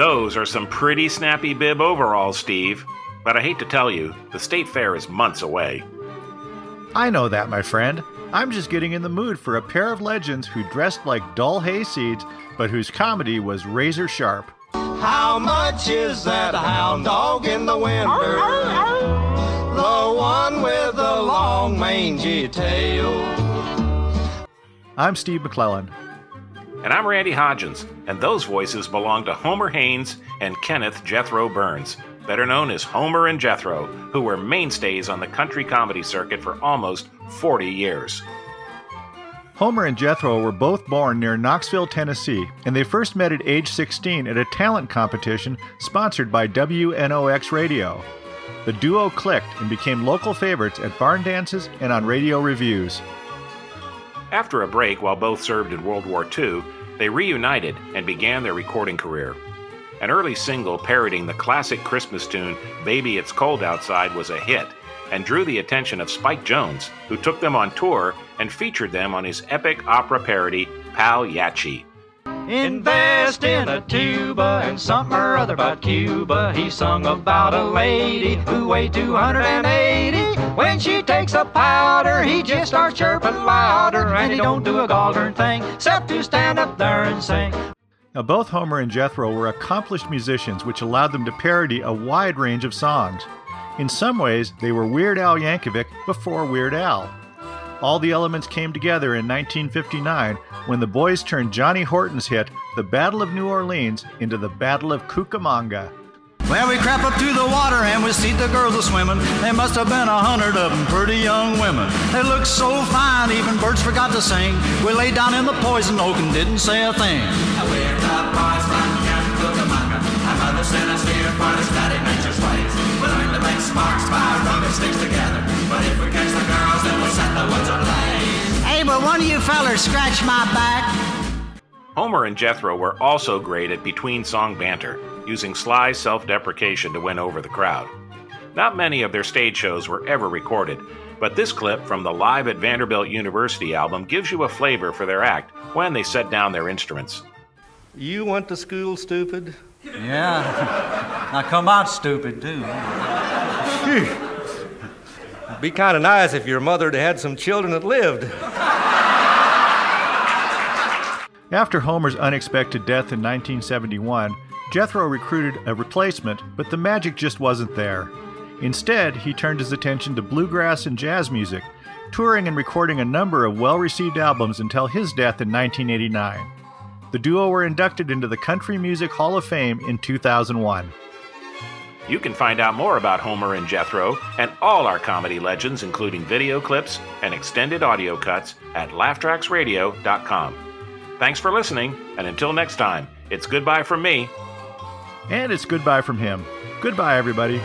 Those are some pretty snappy bib overalls, Steve. But I hate to tell you, the state fair is months away. I know that, my friend. I'm just getting in the mood for a pair of legends who dressed like dull hayseeds, but whose comedy was razor sharp. How much is that hound dog in the winter? The one with the long mangy tail. I'm Steve McClellan. And I'm Randy Hodgins, and those voices belong to Homer Haynes and Kenneth Jethro Burns, better known as Homer and Jethro, who were mainstays on the country comedy circuit for almost 40 years. Homer and Jethro were both born near Knoxville, Tennessee, and they first met at age 16 at a talent competition sponsored by WNOX Radio. The duo clicked and became local favorites at barn dances and on radio revues. After a break while both served in World War II, they reunited and began their recording career. An early single parodying the classic Christmas tune Baby It's Cold Outside was a hit and drew the attention of Spike Jones, who took them on tour and featured them on his epic opera parody, Pal-Yat-Chee. Invest in a tuba and something or other about Cuba. He sung about a lady who weighed 280. When she takes a powder, he just starts chirping louder, and he don't do a gall darn thing except to stand up there and sing. Now, both Homer and Jethro were accomplished musicians, which allowed them to parody a wide range of songs. In some ways, they were Weird Al Yankovic before Weird Al. All the elements came together in 1959 when the boys turned Johnny Horton's hit, The Battle of New Orleans, into the Battle of Kookamonga. Well, we crap up to the water and we see the girls a swimming. There must have been a hundred of them, pretty young women. They looked so fine, even birds forgot to sing. We lay down in the poison oak and didn't say a thing. We're the boys from Camp Kookamonga. My mother sent us here for to study nature's ways. We learn to make sparks by rubbing sticks together. But if we catch the girls, then we'll set the woods ablaze. Hey, but one of you fellers scratch my back. Homer and Jethro were also great at between song banter, using sly self deprecation to win over the crowd. Not many of their stage shows were ever recorded, but this clip from the Live at Vanderbilt University album gives you a flavor for their act when they set down their instruments. You went to school, stupid? Yeah. now come out, stupid, too. Be kind of nice if your mother had had some children that lived. After Homer's unexpected death in 1971, Jethro recruited a replacement, but the magic just wasn't there. Instead, he turned his attention to bluegrass and jazz music, touring and recording a number of well received albums until his death in 1989. The duo were inducted into the Country Music Hall of Fame in 2001. You can find out more about Homer and Jethro and all our comedy legends, including video clips and extended audio cuts, at laughtracksradio.com. Thanks for listening, and until next time, it's goodbye from me. And it's goodbye from him. Goodbye, everybody.